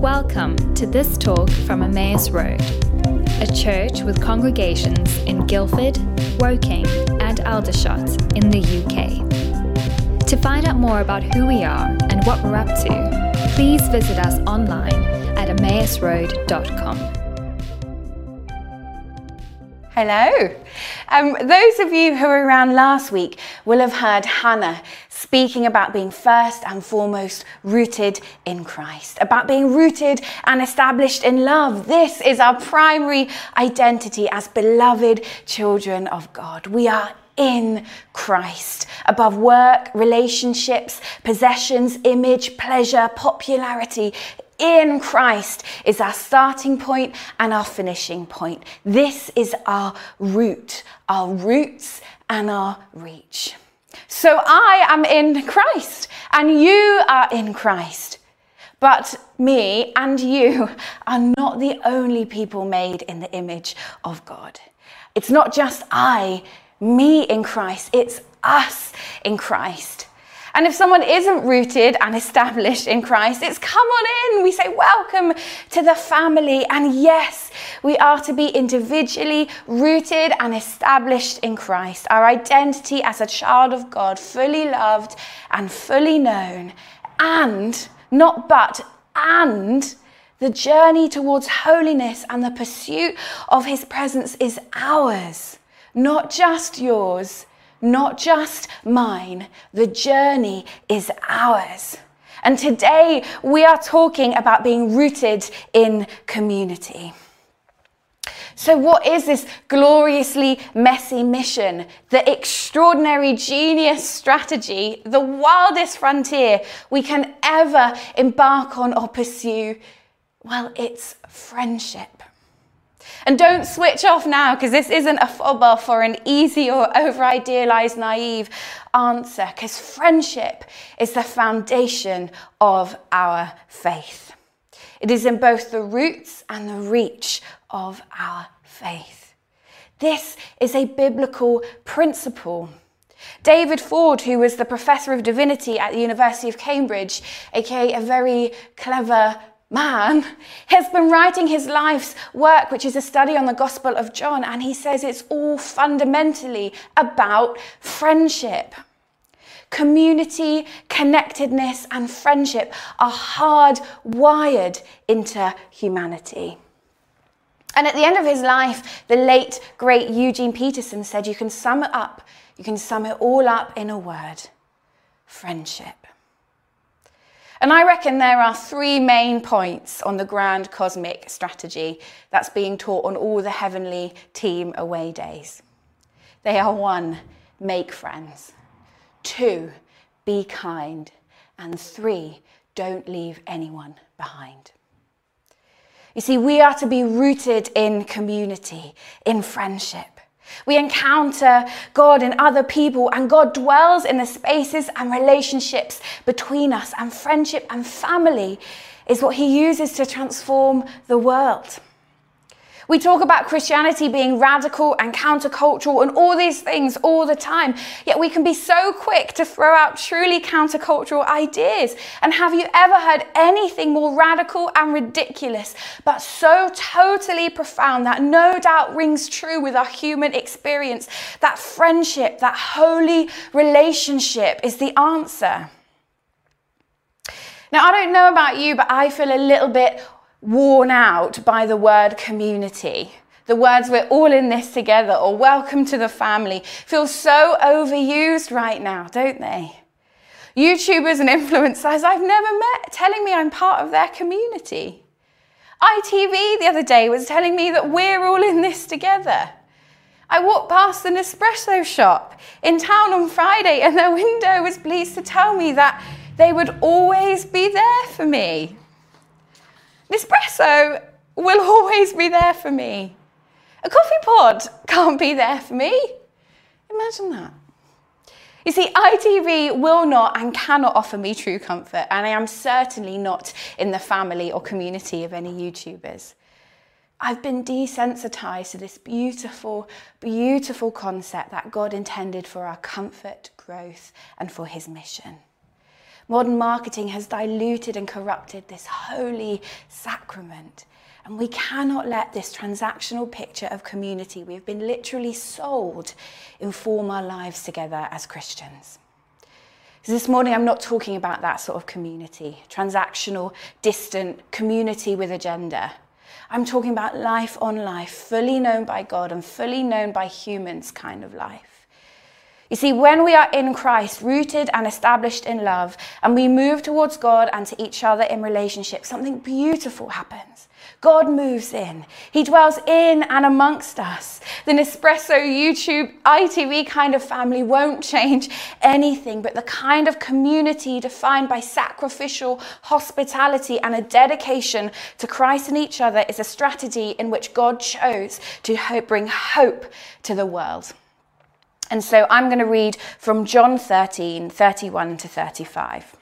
Welcome to this talk from Emmaus Road, a church with congregations in Guildford, Woking, and Aldershot in the UK. To find out more about who we are and what we're up to, please visit us online at emmausroad.com. Hello. Um, those of you who were around last week will have heard Hannah speaking about being first and foremost rooted in Christ, about being rooted and established in love. This is our primary identity as beloved children of God. We are in Christ, above work, relationships, possessions, image, pleasure, popularity. In Christ is our starting point and our finishing point. This is our root, our roots and our reach. So I am in Christ and you are in Christ. But me and you are not the only people made in the image of God. It's not just I, me in Christ, it's us in Christ. And if someone isn't rooted and established in Christ, it's come on in. We say, Welcome to the family. And yes, we are to be individually rooted and established in Christ. Our identity as a child of God, fully loved and fully known. And, not but, and, the journey towards holiness and the pursuit of his presence is ours, not just yours not just mine. The journey is ours. And today we are talking about being rooted in community. So, what is this gloriously messy mission? The extraordinary genius strategy, the wildest frontier we can ever embark on or pursue? Well, it's friendship. And don't switch off now because this isn't a fob off or an easy or over idealized naive answer because friendship is the foundation of our faith. It is in both the roots and the reach of our faith. This is a biblical principle. David Ford, who was the professor of divinity at the University of Cambridge, aka a very clever man has been writing his life's work, which is a study on the Gospel of John, and he says it's all fundamentally about friendship. Community, connectedness, and friendship are hardwired into humanity. And at the end of his life, the late, great Eugene Peterson said, You can sum it up, you can sum it all up in a word friendship. And I reckon there are three main points on the grand cosmic strategy that's being taught on all the heavenly team away days. They are one, make friends, two, be kind, and three, don't leave anyone behind. You see, we are to be rooted in community, in friendship. We encounter God in other people, and God dwells in the spaces and relationships between us, and friendship and family is what He uses to transform the world. We talk about Christianity being radical and countercultural and all these things all the time, yet we can be so quick to throw out truly countercultural ideas. And have you ever heard anything more radical and ridiculous, but so totally profound that no doubt rings true with our human experience? That friendship, that holy relationship is the answer. Now, I don't know about you, but I feel a little bit worn out by the word community. The words we're all in this together or welcome to the family feel so overused right now, don't they? YouTubers and influencers I've never met telling me I'm part of their community. ITV the other day was telling me that we're all in this together. I walked past a Nespresso shop in town on Friday and their window was pleased to tell me that they would always be there for me. Nespresso will always be there for me. A coffee pod can't be there for me. Imagine that. You see, ITV will not and cannot offer me true comfort, and I am certainly not in the family or community of any YouTubers. I've been desensitized to this beautiful, beautiful concept that God intended for our comfort, growth, and for His mission. Modern marketing has diluted and corrupted this holy sacrament. And we cannot let this transactional picture of community we've been literally sold inform our lives together as Christians. So this morning, I'm not talking about that sort of community, transactional, distant community with agenda. I'm talking about life on life, fully known by God and fully known by humans kind of life. You see, when we are in Christ, rooted and established in love, and we move towards God and to each other in relationship, something beautiful happens. God moves in. He dwells in and amongst us. The Nespresso, YouTube, ITV kind of family won't change anything, but the kind of community defined by sacrificial hospitality and a dedication to Christ and each other is a strategy in which God chose to hope, bring hope to the world. And so I'm going to read from John 13, 31 to 35.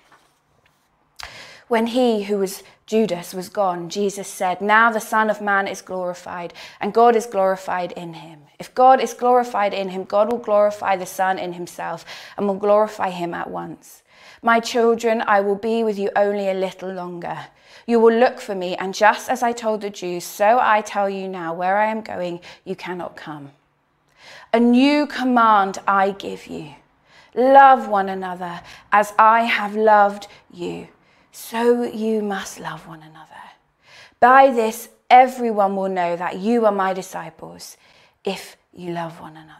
When he who was Judas was gone, Jesus said, Now the Son of Man is glorified, and God is glorified in him. If God is glorified in him, God will glorify the Son in himself and will glorify him at once. My children, I will be with you only a little longer. You will look for me, and just as I told the Jews, so I tell you now, where I am going, you cannot come. A new command I give you love one another as I have loved you so you must love one another. By this, everyone will know that you are my disciples if you love one another.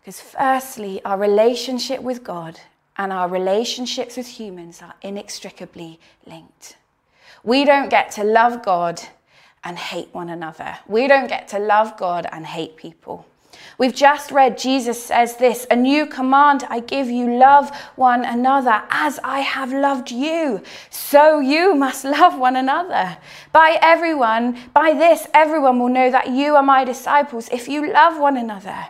Because, firstly, our relationship with God and our relationships with humans are inextricably linked. We don't get to love God and hate one another. We don't get to love God and hate people. We've just read Jesus says this A new command I give you love one another as I have loved you. So you must love one another. By everyone, by this, everyone will know that you are my disciples if you love one another.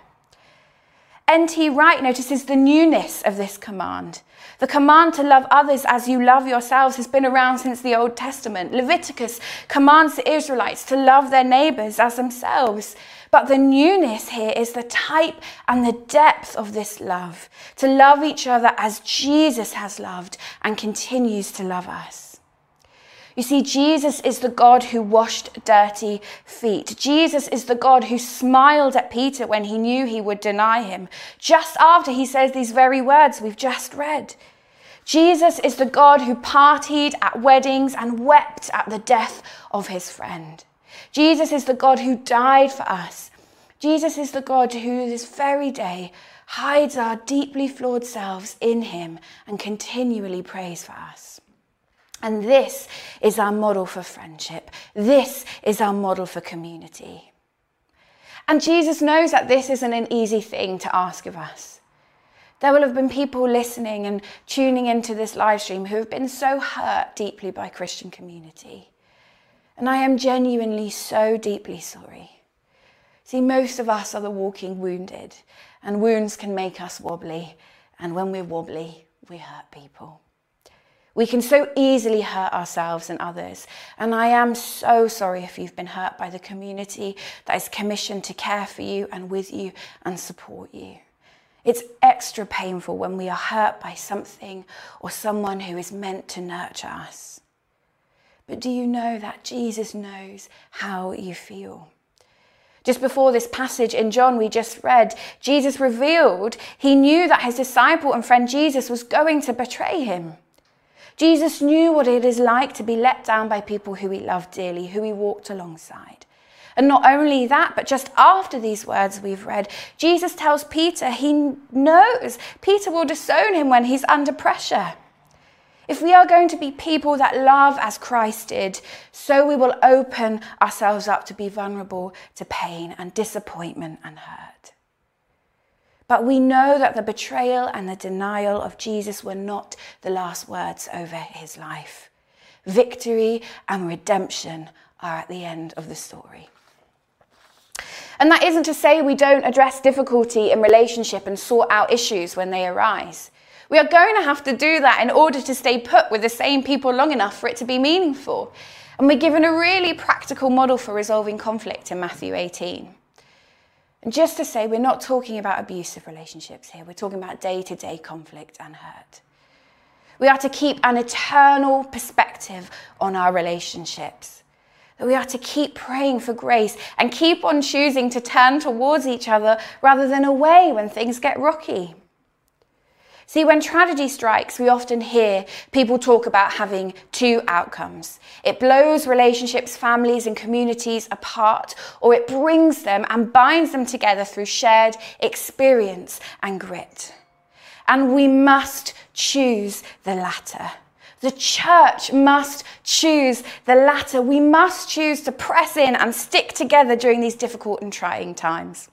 N.T. Wright notices the newness of this command. The command to love others as you love yourselves has been around since the Old Testament. Leviticus commands the Israelites to love their neighbors as themselves. But the newness here is the type and the depth of this love to love each other as Jesus has loved and continues to love us. You see, Jesus is the God who washed dirty feet. Jesus is the God who smiled at Peter when he knew he would deny him, just after he says these very words we've just read. Jesus is the God who partied at weddings and wept at the death of his friend. Jesus is the God who died for us. Jesus is the God who this very day hides our deeply flawed selves in him and continually prays for us. And this is our model for friendship. This is our model for community. And Jesus knows that this isn't an easy thing to ask of us. There will have been people listening and tuning into this live stream who have been so hurt deeply by Christian community. And I am genuinely so deeply sorry. See, most of us are the walking wounded, and wounds can make us wobbly. And when we're wobbly, we hurt people. We can so easily hurt ourselves and others. And I am so sorry if you've been hurt by the community that is commissioned to care for you and with you and support you. It's extra painful when we are hurt by something or someone who is meant to nurture us. But do you know that Jesus knows how you feel? Just before this passage in John we just read, Judas revealed he knew that his disciple and friend Jesus was going to betray him. Jesus knew what it is like to be let down by people who he loved dearly, who he walked alongside. And not only that, but just after these words we've read, Jesus tells Peter he knows Peter will disown him when he's under pressure. If we are going to be people that love as Christ did, so we will open ourselves up to be vulnerable to pain and disappointment and hurt. But we know that the betrayal and the denial of Jesus were not the last words over his life. Victory and redemption are at the end of the story. And that isn't to say we don't address difficulty in relationship and sort out issues when they arise. We are going to have to do that in order to stay put with the same people long enough for it to be meaningful. And we're given a really practical model for resolving conflict in Matthew 18. And just to say, we're not talking about abusive relationships here, we're talking about day to day conflict and hurt. We are to keep an eternal perspective on our relationships. That we are to keep praying for grace and keep on choosing to turn towards each other rather than away when things get rocky. See, when tragedy strikes, we often hear people talk about having two outcomes. It blows relationships, families, and communities apart, or it brings them and binds them together through shared experience and grit. And we must choose the latter. The church must choose the latter. We must choose to press in and stick together during these difficult and trying times.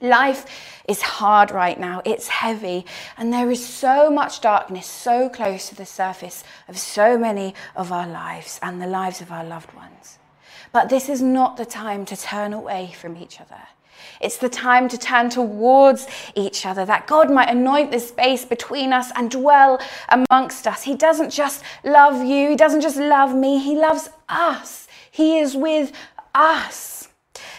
Life is hard right now, it's heavy, and there is so much darkness so close to the surface of so many of our lives and the lives of our loved ones. But this is not the time to turn away from each other. It's the time to turn towards each other, that God might anoint the space between us and dwell amongst us. He doesn't just love you, He doesn't just love me, He loves us. He is with us.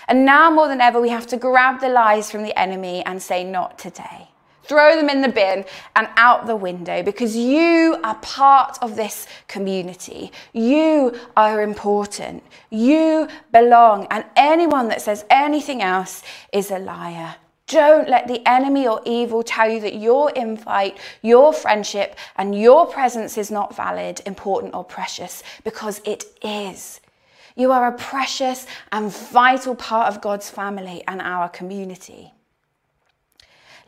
And now more than ever, we have to grab the lies from the enemy and say, Not today. Throw them in the bin and out the window because you are part of this community. You are important. You belong. And anyone that says anything else is a liar. Don't let the enemy or evil tell you that your invite, your friendship, and your presence is not valid, important, or precious because it is. You are a precious and vital part of God's family and our community.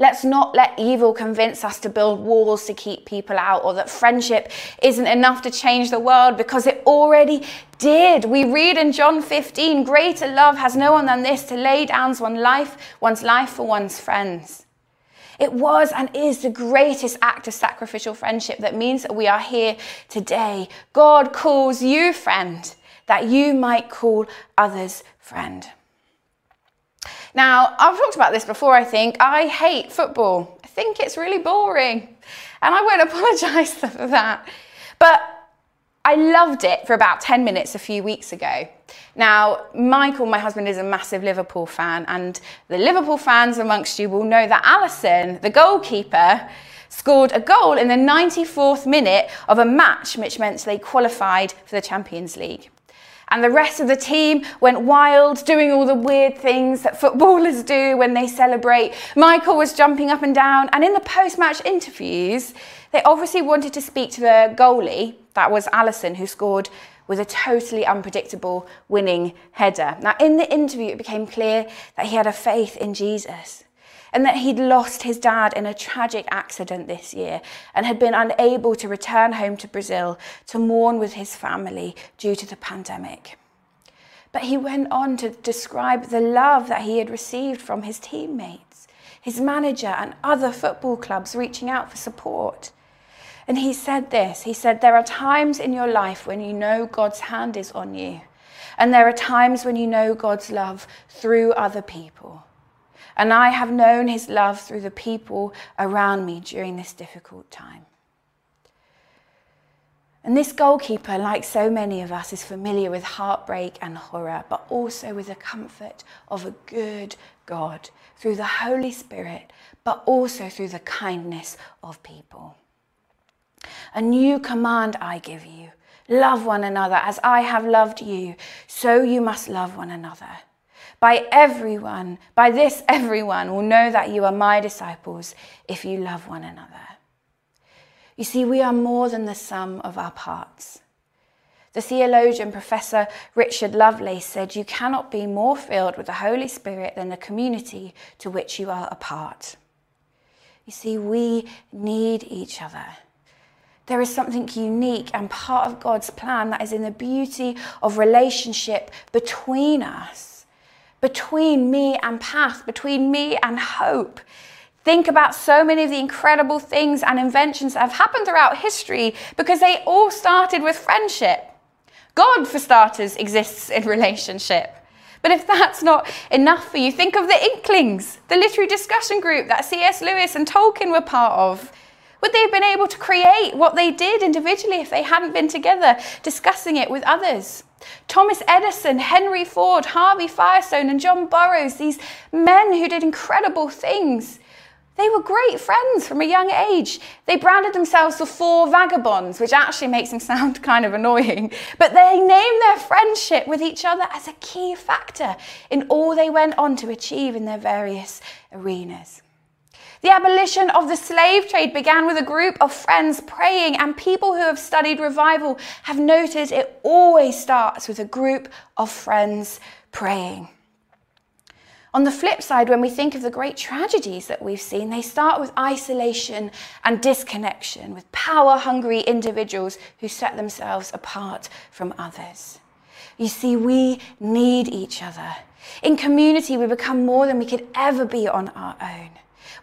Let's not let evil convince us to build walls to keep people out or that friendship isn't enough to change the world because it already did. We read in John 15, greater love has no one than this to lay down one's life, one's life for one's friends. It was and is the greatest act of sacrificial friendship that means that we are here today. God calls you friend that you might call others friend. Now, I've talked about this before, I think. I hate football. I think it's really boring. And I won't apologise for that. But I loved it for about 10 minutes a few weeks ago. Now, Michael, my husband, is a massive Liverpool fan, and the Liverpool fans amongst you will know that Alisson, the goalkeeper, scored a goal in the 94th minute of a match which meant they qualified for the Champions League. And the rest of the team went wild, doing all the weird things that footballers do when they celebrate. Michael was jumping up and down. And in the post match interviews, they obviously wanted to speak to the goalie, that was Alisson, who scored with a totally unpredictable winning header. Now, in the interview, it became clear that he had a faith in Jesus and that he'd lost his dad in a tragic accident this year and had been unable to return home to Brazil to mourn with his family due to the pandemic. But he went on to describe the love that he had received from his teammates, his manager, and other football clubs reaching out for support. And he said this He said, There are times in your life when you know God's hand is on you, and there are times when you know God's love through other people. And I have known his love through the people around me during this difficult time. And this goalkeeper, like so many of us, is familiar with heartbreak and horror, but also with the comfort of a good God through the Holy Spirit, but also through the kindness of people. A new command I give you love one another as I have loved you, so you must love one another. By everyone, by this, everyone will know that you are my disciples if you love one another. You see, we are more than the sum of our parts. The theologian Professor Richard Lovelace said, You cannot be more filled with the Holy Spirit than the community to which you are a part. You see, we need each other. There is something unique and part of God's plan that is in the beauty of relationship between us between me and path, between me and hope. Think about so many of the incredible things and inventions that have happened throughout history because they all started with friendship. God, for starters, exists in relationship. But if that's not enough for you, think of the Inklings, the literary discussion group that C.S. Lewis and Tolkien were part of. Would they have been able to create what they did individually if they hadn't been together discussing it with others? Thomas Edison, Henry Ford, Harvey Firestone, and John Burroughs, these men who did incredible things. They were great friends from a young age. They branded themselves the Four Vagabonds, which actually makes them sound kind of annoying, but they named their friendship with each other as a key factor in all they went on to achieve in their various arenas. The abolition of the slave trade began with a group of friends praying, and people who have studied revival have noted it always starts with a group of friends praying. On the flip side, when we think of the great tragedies that we've seen, they start with isolation and disconnection, with power hungry individuals who set themselves apart from others. You see, we need each other. In community, we become more than we could ever be on our own.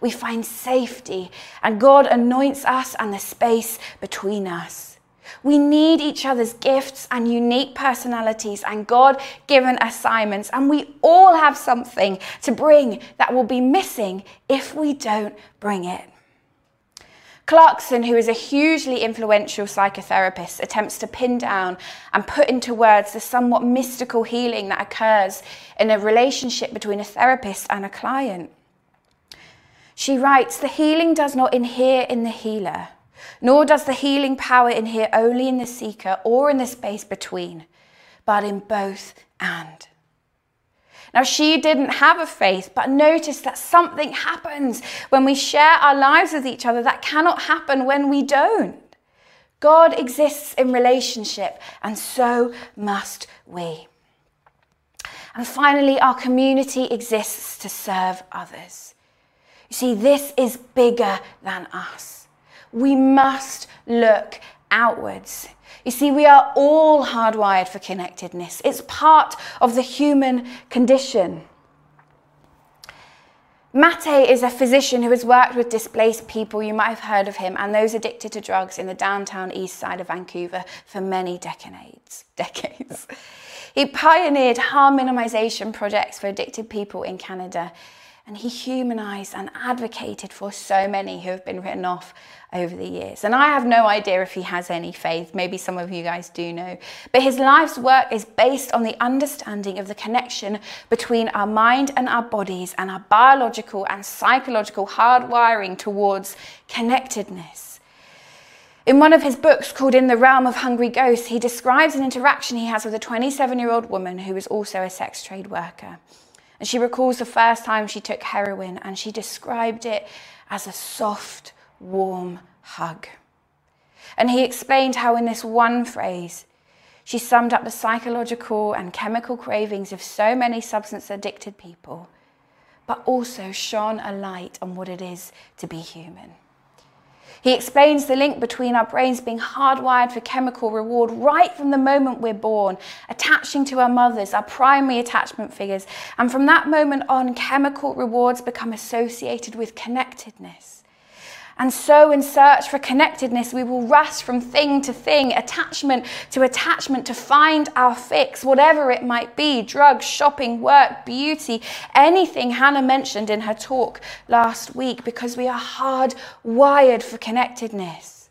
We find safety, and God anoints us and the space between us. We need each other's gifts and unique personalities and God given assignments, and we all have something to bring that will be missing if we don't bring it. Clarkson, who is a hugely influential psychotherapist, attempts to pin down and put into words the somewhat mystical healing that occurs in a relationship between a therapist and a client. She writes, The healing does not inhere in the healer nor does the healing power inhere only in the seeker or in the space between, but in both and. Now, she didn't have a faith, but notice that something happens when we share our lives with each other that cannot happen when we don't. God exists in relationship, and so must we. And finally, our community exists to serve others. You see, this is bigger than us we must look outwards. You see, we are all hardwired for connectedness, it's part of the human condition. Maté is a physician who has worked with displaced people, you might have heard of him, and those addicted to drugs in the downtown east side of Vancouver for many decades. decades. he pioneered harm minimization projects for addicted people in Canada, and he humanized and advocated for so many who have been written off over the years. And I have no idea if he has any faith. Maybe some of you guys do know. But his life's work is based on the understanding of the connection between our mind and our bodies and our biological and psychological hardwiring towards connectedness. In one of his books called In the Realm of Hungry Ghosts, he describes an interaction he has with a 27 year old woman who is also a sex trade worker. And she recalls the first time she took heroin and she described it as a soft, warm hug. And he explained how, in this one phrase, she summed up the psychological and chemical cravings of so many substance addicted people, but also shone a light on what it is to be human. He explains the link between our brains being hardwired for chemical reward right from the moment we're born, attaching to our mothers, our primary attachment figures. And from that moment on, chemical rewards become associated with connectedness. And so, in search for connectedness, we will rush from thing to thing, attachment to attachment to find our fix, whatever it might be drugs, shopping, work, beauty, anything Hannah mentioned in her talk last week, because we are hardwired for connectedness.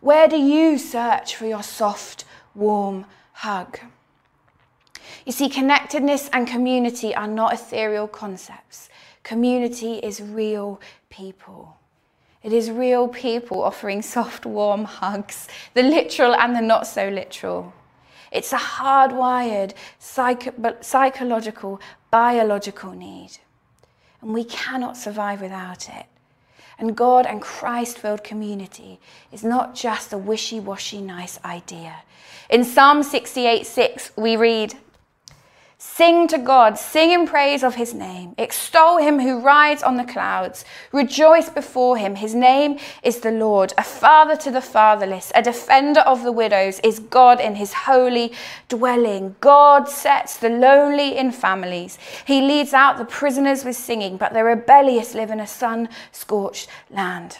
Where do you search for your soft, warm hug? You see, connectedness and community are not ethereal concepts. Community is real people. It is real people offering soft, warm hugs, the literal and the not so literal. It's a hardwired psych- psychological, biological need. And we cannot survive without it. And God and Christ filled community is not just a wishy washy nice idea. In Psalm 68 6, we read, Sing to God, sing in praise of his name. Extol him who rides on the clouds. Rejoice before him. His name is the Lord, a father to the fatherless, a defender of the widows, is God in his holy dwelling. God sets the lonely in families. He leads out the prisoners with singing, but the rebellious live in a sun scorched land.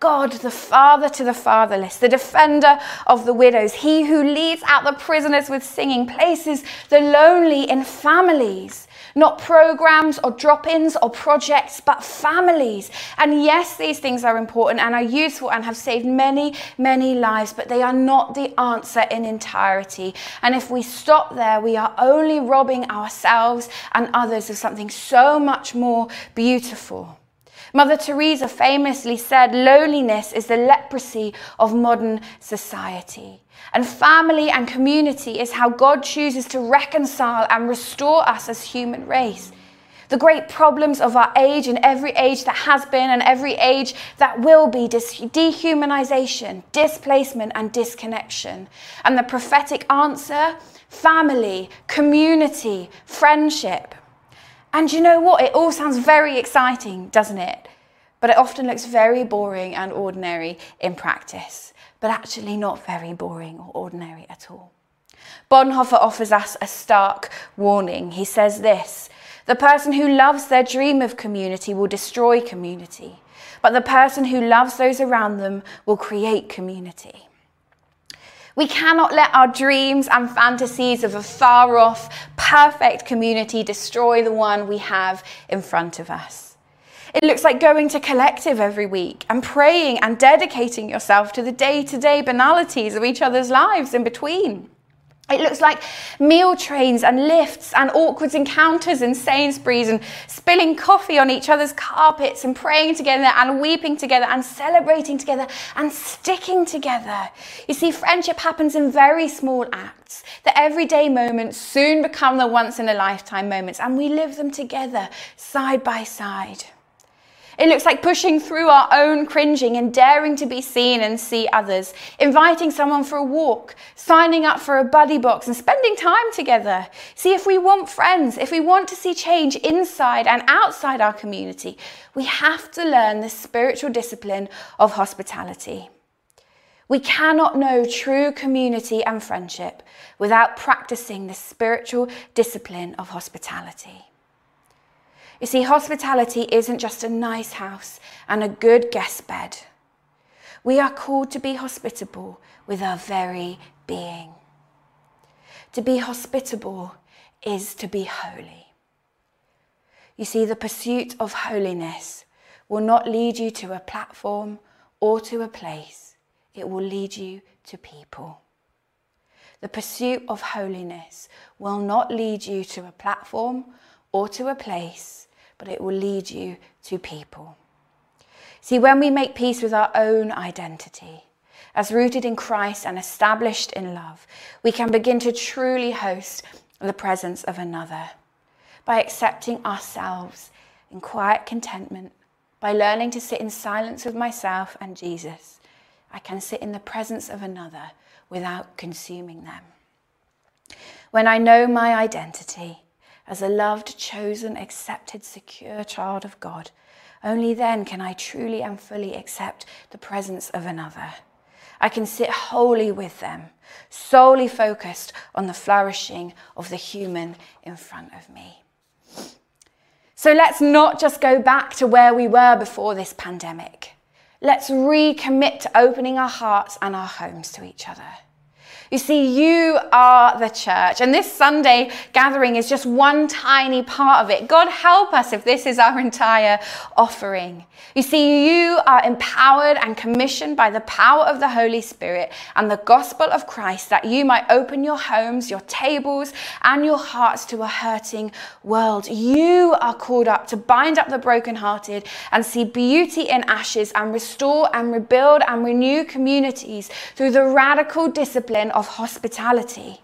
God, the father to the fatherless, the defender of the widows, he who leads out the prisoners with singing, places the lonely in families. not programs or drop ins or projects, but families. And yes, these things are important and are useful and have saved many, many lives, but they are not the answer in entirety. And if we stop there, we are only robbing ourselves and others of something so much more beautiful. Mother Teresa famously said, Loneliness is the leprosy of modern society. And family and community is how God chooses to reconcile and restore us as human race. The great problems of our age and every age that has been and every age that will be dehumanization, displacement, and disconnection. And the prophetic answer family, community, friendship. And you know what? It all sounds very exciting, doesn't it? But it often looks very boring and ordinary in practice, but actually not very boring or ordinary at all. Bonhoeffer offers us a stark warning. He says this The person who loves their dream of community will destroy community, but the person who loves those around them will create community. We cannot let our dreams and fantasies of a far off, perfect community destroy the one we have in front of us. It looks like going to collective every week and praying and dedicating yourself to the day to day banalities of each other's lives in between. It looks like meal trains and lifts and awkward encounters in Sainsbury's and spilling coffee on each other's carpets and praying together and weeping together and celebrating together and sticking together. You see, friendship happens in very small acts. The everyday moments soon become the once in a lifetime moments and we live them together side by side. It looks like pushing through our own cringing and daring to be seen and see others, inviting someone for a walk, signing up for a buddy box, and spending time together. See, if we want friends, if we want to see change inside and outside our community, we have to learn the spiritual discipline of hospitality. We cannot know true community and friendship without practicing the spiritual discipline of hospitality. You see, hospitality isn't just a nice house and a good guest bed. We are called to be hospitable with our very being. To be hospitable is to be holy. You see, the pursuit of holiness will not lead you to a platform or to a place, it will lead you to people. The pursuit of holiness will not lead you to a platform or to a place, but it will lead you to people. See, when we make peace with our own identity, as rooted in Christ and established in love, we can begin to truly host the presence of another by accepting ourselves in quiet contentment, by learning to sit in silence with myself and Jesus. I can sit in the presence of another without consuming them. When I know my identity, as a loved, chosen, accepted, secure child of God. Only then can I truly and fully accept the presence of another. I can sit wholly with them, solely focused on the flourishing of the human in front of me. So let's not just go back to where we were before this pandemic. Let's recommit to opening our hearts and our homes to each other. You see, you are the church, and this Sunday gathering is just one tiny part of it. God help us if this is our entire offering. You see, you are empowered and commissioned by the power of the Holy Spirit and the gospel of Christ that you might open your homes, your tables, and your hearts to a hurting world. You are called up to bind up the brokenhearted and see beauty in ashes and restore and rebuild and renew communities through the radical discipline of hospitality.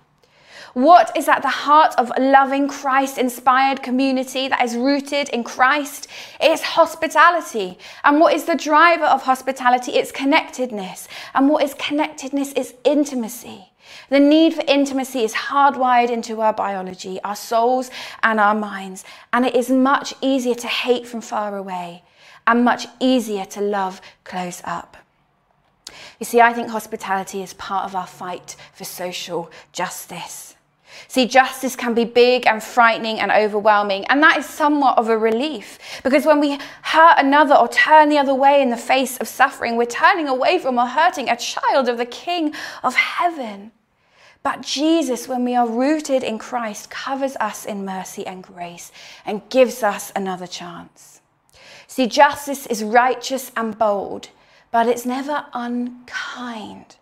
What is at the heart of loving Christ inspired community that is rooted in Christ? It's hospitality. And what is the driver of hospitality? It's connectedness. And what is connectedness? It's intimacy. The need for intimacy is hardwired into our biology, our souls, and our minds. And it is much easier to hate from far away and much easier to love close up. You see, I think hospitality is part of our fight for social justice. See, justice can be big and frightening and overwhelming, and that is somewhat of a relief because when we hurt another or turn the other way in the face of suffering, we're turning away from or hurting a child of the King of heaven. But Jesus, when we are rooted in Christ, covers us in mercy and grace and gives us another chance. See, justice is righteous and bold, but it's never unkind.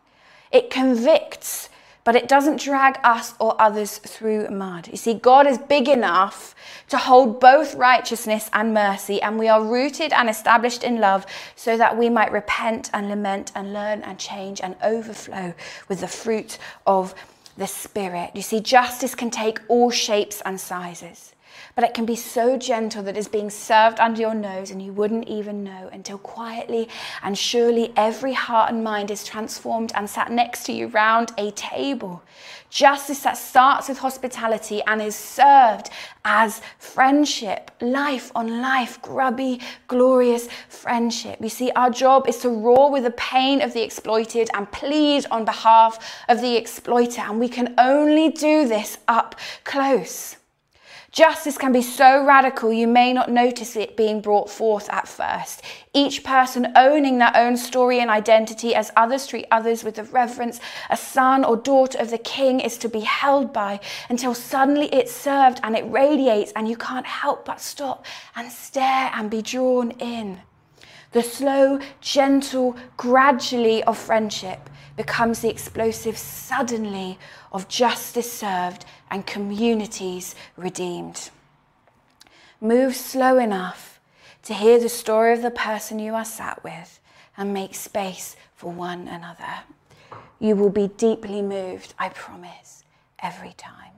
It convicts, but it doesn't drag us or others through mud. You see, God is big enough to hold both righteousness and mercy, and we are rooted and established in love so that we might repent and lament and learn and change and overflow with the fruit of the Spirit. You see, justice can take all shapes and sizes but it can be so gentle that it's being served under your nose and you wouldn't even know until quietly and surely every heart and mind is transformed and sat next to you round a table. Justice that starts with hospitality and is served as friendship, life on life, grubby, glorious friendship. You see, our job is to roar with the pain of the exploited and plead on behalf of the exploiter, and we can only do this up close. Justice can be so radical you may not notice it being brought forth at first. Each person owning their own story and identity as others treat others with the reverence a son or daughter of the king is to be held by until suddenly it's served and it radiates and you can't help but stop and stare and be drawn in. The slow, gentle, gradually of friendship becomes the explosive suddenly of justice served and communities redeemed. Move slow enough to hear the story of the person you are sat with and make space for one another. You will be deeply moved, I promise, every time.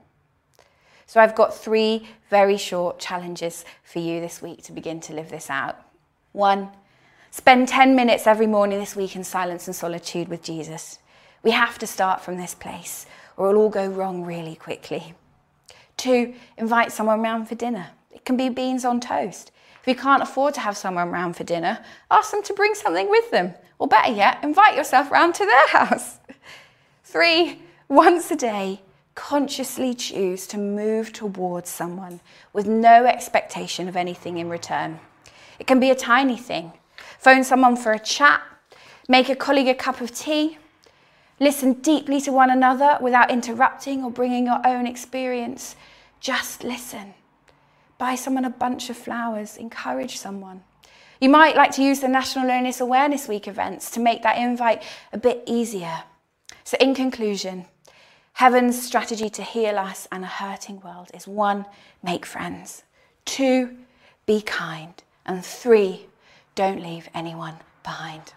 So, I've got three very short challenges for you this week to begin to live this out. One, Spend 10 minutes every morning this week in silence and solitude with Jesus. We have to start from this place, or it'll all go wrong really quickly. Two, invite someone round for dinner. It can be beans on toast. If you can't afford to have someone round for dinner, ask them to bring something with them. Or better yet, invite yourself round to their house. Three, once a day, consciously choose to move towards someone with no expectation of anything in return. It can be a tiny thing phone someone for a chat, make a colleague a cup of tea, listen deeply to one another without interrupting or bringing your own experience. Just listen. Buy someone a bunch of flowers, encourage someone. You might like to use the National Loneliness Awareness Week events to make that invite a bit easier. So, in conclusion, heaven's strategy to heal us and a hurting world is one, make friends, two, be kind, and three, don't leave anyone behind.